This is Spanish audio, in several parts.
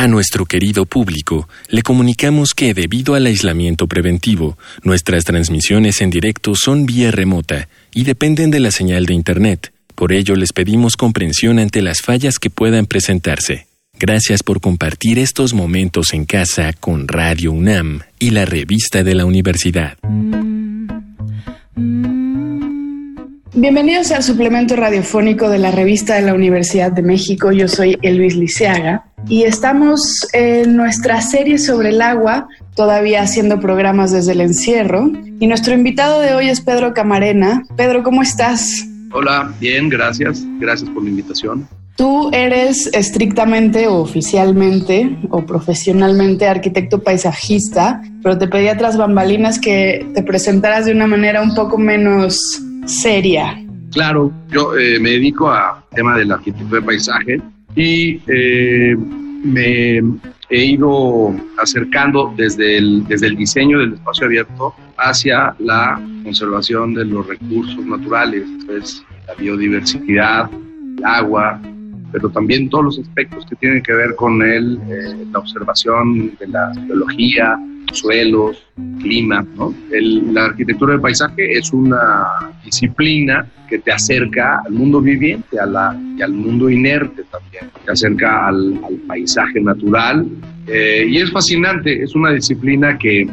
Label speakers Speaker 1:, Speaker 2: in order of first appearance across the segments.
Speaker 1: A nuestro querido público le comunicamos que debido al aislamiento preventivo, nuestras transmisiones en directo son vía remota y dependen de la señal de Internet. Por ello les pedimos comprensión ante las fallas que puedan presentarse. Gracias por compartir estos momentos en casa con Radio UNAM y la revista de la universidad.
Speaker 2: Bienvenidos al suplemento radiofónico de la revista de la Universidad de México. Yo soy Elvis Liceaga y estamos en nuestra serie sobre el agua, todavía haciendo programas desde el encierro. Y nuestro invitado de hoy es Pedro Camarena. Pedro, ¿cómo estás?
Speaker 3: Hola, bien, gracias. Gracias por la invitación.
Speaker 2: Tú eres estrictamente o oficialmente o profesionalmente arquitecto paisajista, pero te pedí tras bambalinas que te presentaras de una manera un poco menos seria.
Speaker 3: Claro, yo eh, me dedico al tema del arquitectura de paisaje y eh, me he ido acercando desde el, desde el diseño del espacio abierto hacia la conservación de los recursos naturales, pues, la biodiversidad, el agua, pero también todos los aspectos que tienen que ver con el, eh, la observación de la biología, suelos, clima. ¿no? la arquitectura del paisaje es una disciplina que te acerca al mundo viviente a la, y al mundo inerte también, te acerca al, paisaje natural eh, y es fascinante, es una disciplina que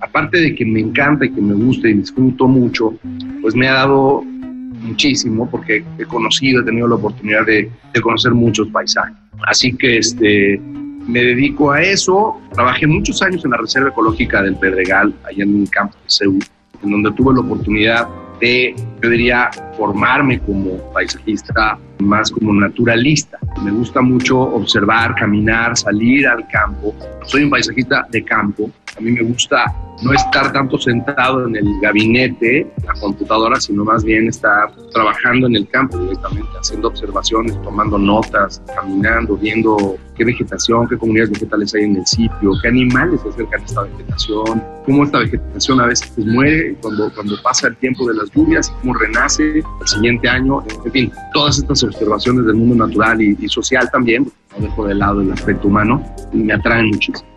Speaker 3: aparte de que me encanta y que me gusta y disfruto mucho, pues me ha dado muchísimo porque he conocido, he tenido la oportunidad de, de conocer muchos paisajes. Así que este, me dedico a eso. Trabajé muchos años en la Reserva Ecológica del Pedregal, allá en el campo de Seúl, en donde tuve la oportunidad de, yo diría, formarme como paisajista, más como naturalista. Me gusta mucho observar, caminar, salir al campo. Soy un paisajista de campo. A mí me gusta no estar tanto sentado en el gabinete, la computadora, sino más bien estar trabajando en el campo directamente, haciendo observaciones, tomando notas, caminando, viendo qué vegetación, qué comunidades vegetales hay en el sitio, qué animales se acercan a esta vegetación, cómo esta vegetación a veces muere cuando, cuando pasa el tiempo de las lluvias cómo renace el siguiente año. En fin, todas estas observaciones del mundo natural y, y social también, no dejo de lado el aspecto humano, me atraen muchísimo.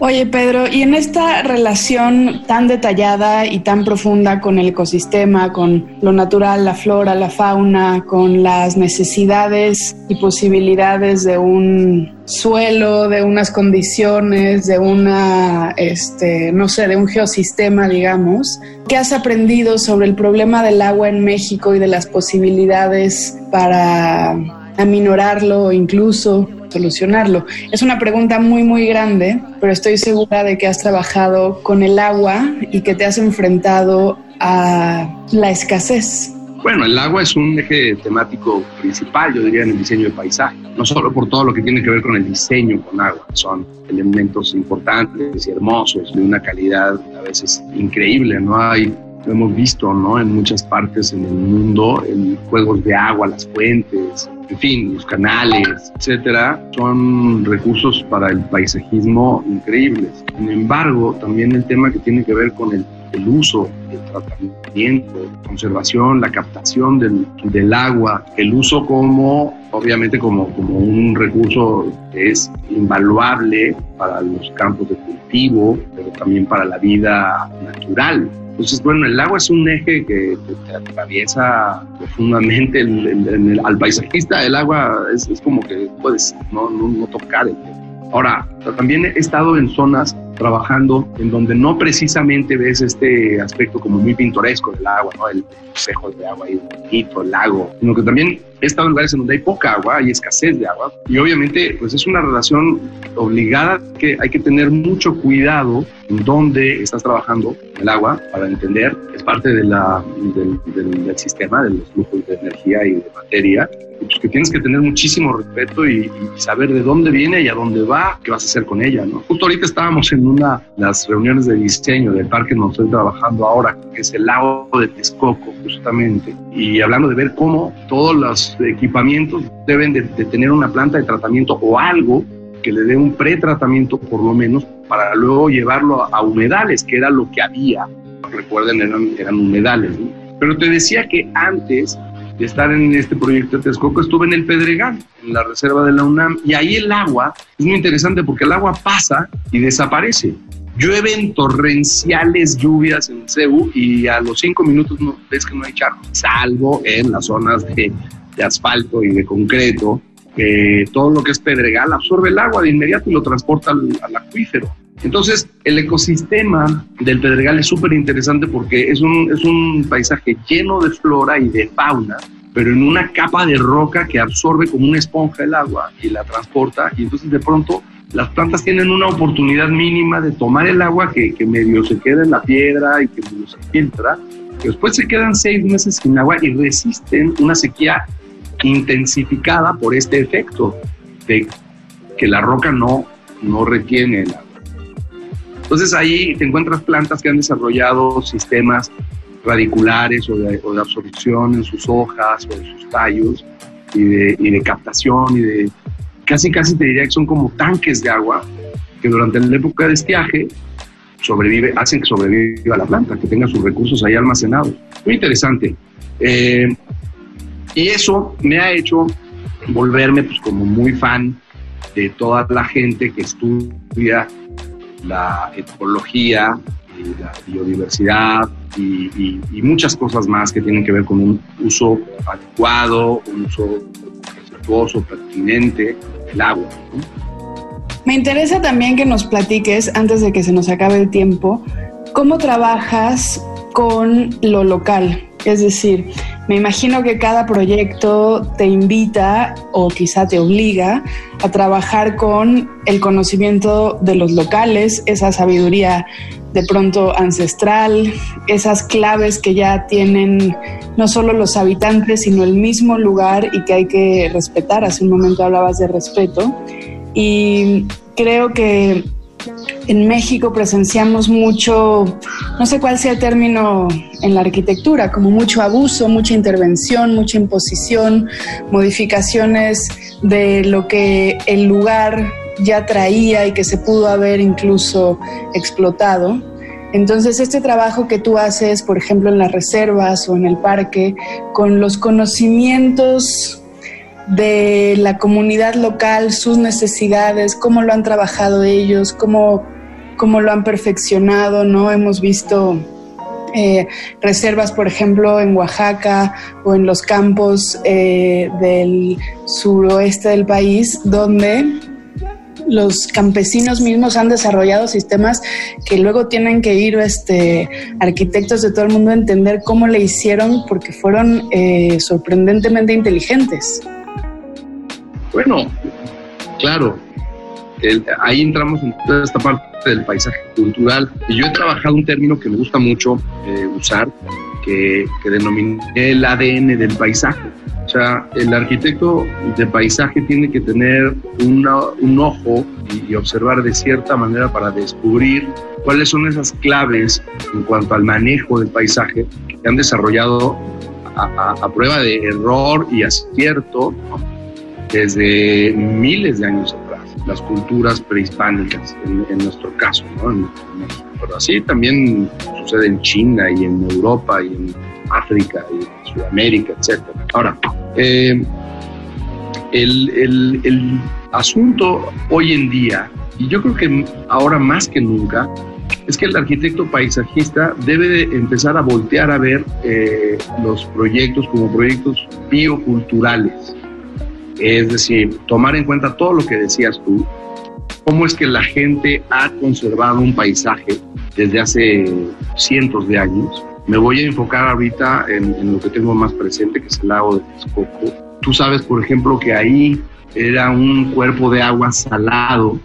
Speaker 2: Oye, Pedro, y en esta relación tan detallada y tan profunda con el ecosistema, con lo natural, la flora, la fauna, con las necesidades y posibilidades de un suelo, de unas condiciones, de una, este, no sé, de un geosistema, digamos, ¿qué has aprendido sobre el problema del agua en México y de las posibilidades para aminorarlo o incluso solucionarlo? Es una pregunta muy, muy grande, pero estoy segura de que has trabajado con el agua y que te has enfrentado a la escasez.
Speaker 3: Bueno, el agua es un eje temático principal, yo diría, en el diseño de paisaje. No solo por todo lo que tiene que ver con el diseño con agua, son elementos importantes y hermosos, de una calidad a veces increíble, ¿no? Hay lo hemos visto ¿no? en muchas partes en el mundo, en juegos de agua, las fuentes, en fin, los canales, etcétera, son recursos para el paisajismo increíbles. Sin embargo, también el tema que tiene que ver con el, uso, el tratamiento, conservación, la captación del, del, agua, el uso como, obviamente, como, como un recurso que es invaluable para los campos de cultivo, pero también para la vida natural. Entonces, bueno, el agua es un eje que te, atraviesa profundamente el, al paisajista. El agua es, es como que puedes no, no, no tocar el. Ahora, también he estado en zonas trabajando en donde no precisamente ves este aspecto como muy pintoresco del agua, ¿no? El espejo de agua ahí bonito, el lago, sino que también he estado en lugares en donde hay poca agua, hay escasez de agua y obviamente pues es una relación obligada que hay que tener mucho cuidado en dónde estás trabajando el agua para entender, es parte de la, del, del, del sistema, de los flujos de energía y de materia, pues, que tienes que tener muchísimo respeto y, y, saber de dónde viene y a dónde va, qué vas a hacer con ella, ¿no? Justo ahorita estábamos en una las reuniones de diseño del parque donde estoy trabajando ahora, que es el lago de Texcoco, justamente, y hablando de ver cómo todos equipamientos deben de, tener una planta de tratamiento o algo que le dé un pretratamiento por lo menos para luego llevarlo a humedales, que era lo que había. Recuerden, eran, humedales. Pero te decía que antes de estar en este proyecto de Texcoco, estuve en el Pedregal, en la reserva de la UNAM, y ahí el agua es muy interesante porque el agua pasa y desaparece. Llueven torrenciales lluvias en Cebu y a los cinco minutos ves que no hay charco, salvo en las zonas de, de asfalto y de concreto, que todo lo que es pedregal absorbe el agua de inmediato y lo transporta al, acuífero. Entonces, el ecosistema del Pedregal es súper interesante porque es un, es un paisaje lleno de flora y de fauna, pero en una capa de roca que absorbe como una esponja el agua y la transporta. Y entonces, de pronto, las plantas tienen una oportunidad mínima de tomar el agua que, que medio se queda en la piedra y que medio se filtra. Después se quedan seis meses sin agua y resisten una sequía intensificada por este efecto de que la roca no, no retiene el agua. Entonces ahí te encuentras plantas que han desarrollado sistemas radiculares o de, absorción en sus hojas o en sus tallos y de, y de, captación y de casi casi te diría que son como tanques de agua que durante la época de estiaje sobrevive, hacen que sobreviva la planta, que tenga sus recursos ahí almacenados. Muy interesante. Eh, y eso me ha hecho volverme pues como muy fan de toda la gente que estudia la ecología, y la biodiversidad y, muchas cosas más que tienen que ver con un uso adecuado, un uso respetuoso, pertinente del agua.
Speaker 2: Me interesa también que nos platiques, antes de que se nos acabe el tiempo, cómo trabajas con lo local. Es decir, me imagino que cada proyecto te invita o quizá te obliga a trabajar con el conocimiento de los locales, esa sabiduría de pronto ancestral, esas claves que ya tienen no solo los habitantes, sino el mismo lugar y que hay que respetar. Hace un momento hablabas de respeto. Y creo que en México presenciamos mucho, no sé cuál sea el término en la arquitectura, como mucho abuso, mucha intervención, mucha imposición, modificaciones de lo que el lugar ya traía y que se pudo haber incluso explotado. Entonces, este trabajo que tú haces, por ejemplo, en las reservas o en el parque, con los conocimientos de la comunidad local, sus necesidades, cómo lo han trabajado ellos, cómo, cómo lo han perfeccionado, ¿no? Hemos visto eh, reservas, por ejemplo, en Oaxaca o en los campos eh, del suroeste del país, donde los campesinos mismos han desarrollado sistemas que luego tienen que ir este, arquitectos de todo el mundo a entender cómo le hicieron porque fueron eh, sorprendentemente inteligentes.
Speaker 3: Bueno, claro, el, ahí entramos en toda esta parte del paisaje cultural. Y yo he trabajado un término que me gusta mucho eh, usar, que, que denominé el ADN del paisaje. O sea, el arquitecto de paisaje tiene que tener un ojo y, observar de cierta manera para descubrir cuáles son esas claves en cuanto al manejo del paisaje que han desarrollado a, prueba de error y acierto. Desde miles de años atrás, las culturas prehispánicas, en, nuestro caso, en, en. Pero así también sucede en China y en Europa y en África y en Sudamérica, etc. Ahora, eh, el, el, el asunto hoy en día, y yo creo que ahora más que nunca, es que el arquitecto paisajista debe de empezar a voltear a ver eh, los proyectos como proyectos bioculturales. Es decir, tomar en cuenta todo lo que decías tú, cómo es que la gente ha conservado un paisaje desde hace cientos de años. Me voy a enfocar ahorita en, en lo que tengo más presente, que es el lago de Texcoco. Tú sabes, por ejemplo, que ahí era un cuerpo de agua salado,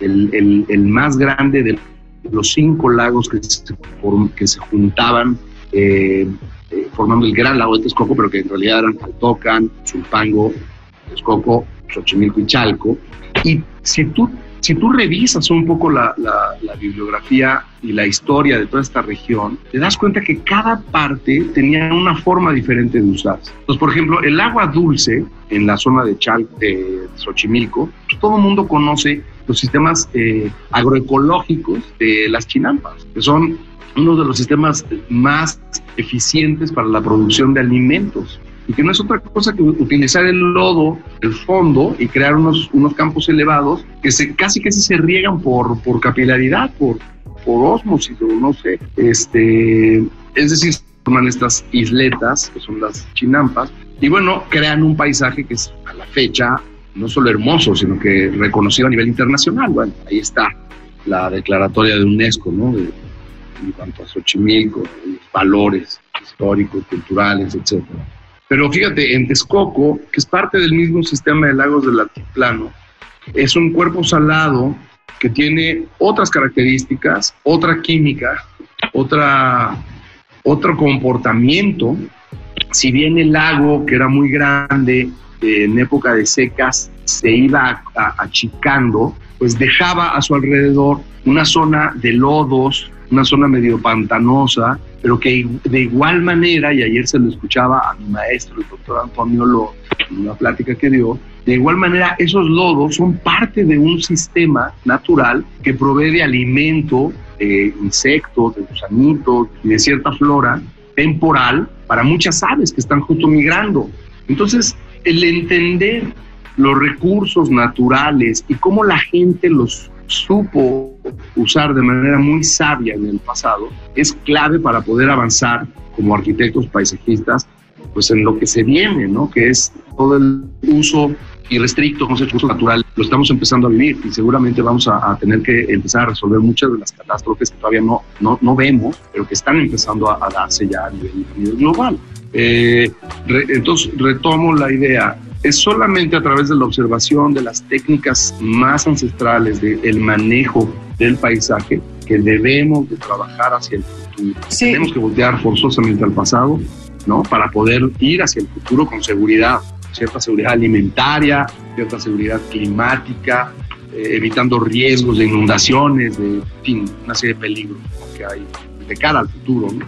Speaker 3: el, más grande de los cinco lagos que se, que se juntaban eh, eh, formando el gran lago de Texcoco, pero que en realidad eran Caltocan, Zulpango, Texcoco, Xochimilco y Chalco. Y si tú, si tú revisas un poco la, la, bibliografía y la historia de toda esta región, te das cuenta que cada parte tenía una forma diferente de usarse. Entonces, por ejemplo, el agua dulce en la zona de Chal, eh, Xochimilco, pues todo el mundo conoce los sistemas eh, agroecológicos de las chinampas, que son uno de los sistemas más eficientes para la producción de alimentos y que no es otra cosa que utilizar el lodo, el fondo y crear unos, unos campos elevados que se, casi casi se riegan por, por capilaridad, por, por osmosis o no sé. Este, es decir, forman estas isletas, que son las chinampas, y bueno, crean un paisaje que es a la fecha no solo hermoso, sino que reconocido a nivel internacional. Ahí está la declaratoria de UNESCO, ¿no? En cuanto a Xochimilco, valores históricos, culturales, etc. Pero fíjate, en Texcoco, que es parte del mismo sistema de lagos del altiplano, es un cuerpo salado que tiene otras características, otra química, otra, otro comportamiento. Si bien el lago, que era muy grande, en época de secas se iba achicando, pues dejaba a su alrededor una zona de lodos, una zona medio pantanosa, pero que de igual manera, y ayer se lo escuchaba a mi maestro, el doctor Antonio Lo, en una plática que dio, de igual manera esos lodos son parte de un sistema natural que provee de alimento, de insectos, de gusanitos y de cierta flora temporal para muchas aves que están justo migrando. Entonces, el entender los recursos naturales y cómo la gente los supo usar de manera muy sabia en el pasado es clave para poder avanzar como arquitectos paisajistas pues en lo que se viene, ¿no? Que es todo el uso irrestricto con ese recurso natural. Lo estamos empezando a vivir y seguramente vamos a, tener que empezar a resolver muchas de las catástrofes que todavía no, no, no vemos, pero que están empezando a, darse ya a nivel global. Eh, entonces, retomo la idea. Es solamente a través de la observación de las técnicas más ancestrales del manejo del paisaje que debemos de trabajar hacia el futuro. Tenemos que voltear forzosamente al pasado, ¿no? Para poder ir hacia el futuro con seguridad, cierta seguridad alimentaria, cierta seguridad climática, eh, evitando riesgos de inundaciones, de fin, una serie de peligros que hay de cara al futuro, ¿no?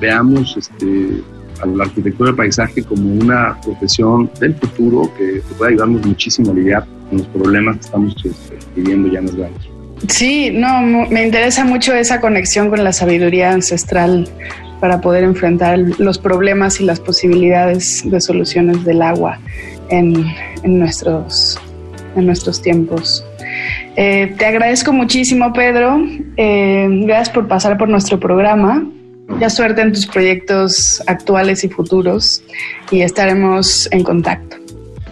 Speaker 3: veamos este, a la arquitectura del paisaje como una profesión del futuro que, puede ayudarnos muchísimo a lidiar con los problemas que estamos este, viviendo ya en los grandes.
Speaker 2: Sí, no, me interesa mucho esa conexión con la sabiduría ancestral para poder enfrentar los problemas y las posibilidades de soluciones del agua en, en nuestros, en nuestros tiempos. Eh, te agradezco muchísimo, Pedro. Eh, gracias por pasar por nuestro programa. Ya suerte en tus proyectos actuales y futuros y estaremos en contacto.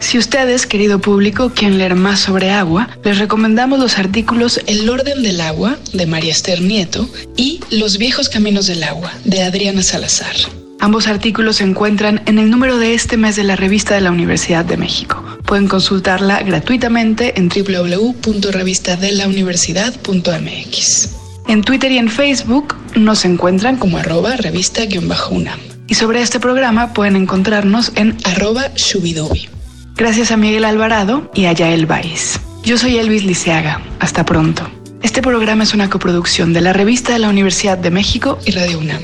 Speaker 2: Si ustedes, querido público, quieren leer más sobre agua, les recomendamos los artículos El orden del agua, de María Esther Nieto, y Los viejos caminos del agua, de Adriana Salazar. Ambos artículos se encuentran en el número de este mes de la revista de la Universidad de México. Pueden consultarla gratuitamente en www.revistadelauniversidad.mx. En Twitter y en Facebook nos encuentran como arroba revista-una. Y sobre este programa pueden encontrarnos en arroba shubidubi. Gracias a Miguel Alvarado y a Yael Baiz. Yo soy Elvis Liceaga. Hasta pronto. Este programa es una coproducción de la Revista de la Universidad de México y Radio UNAM.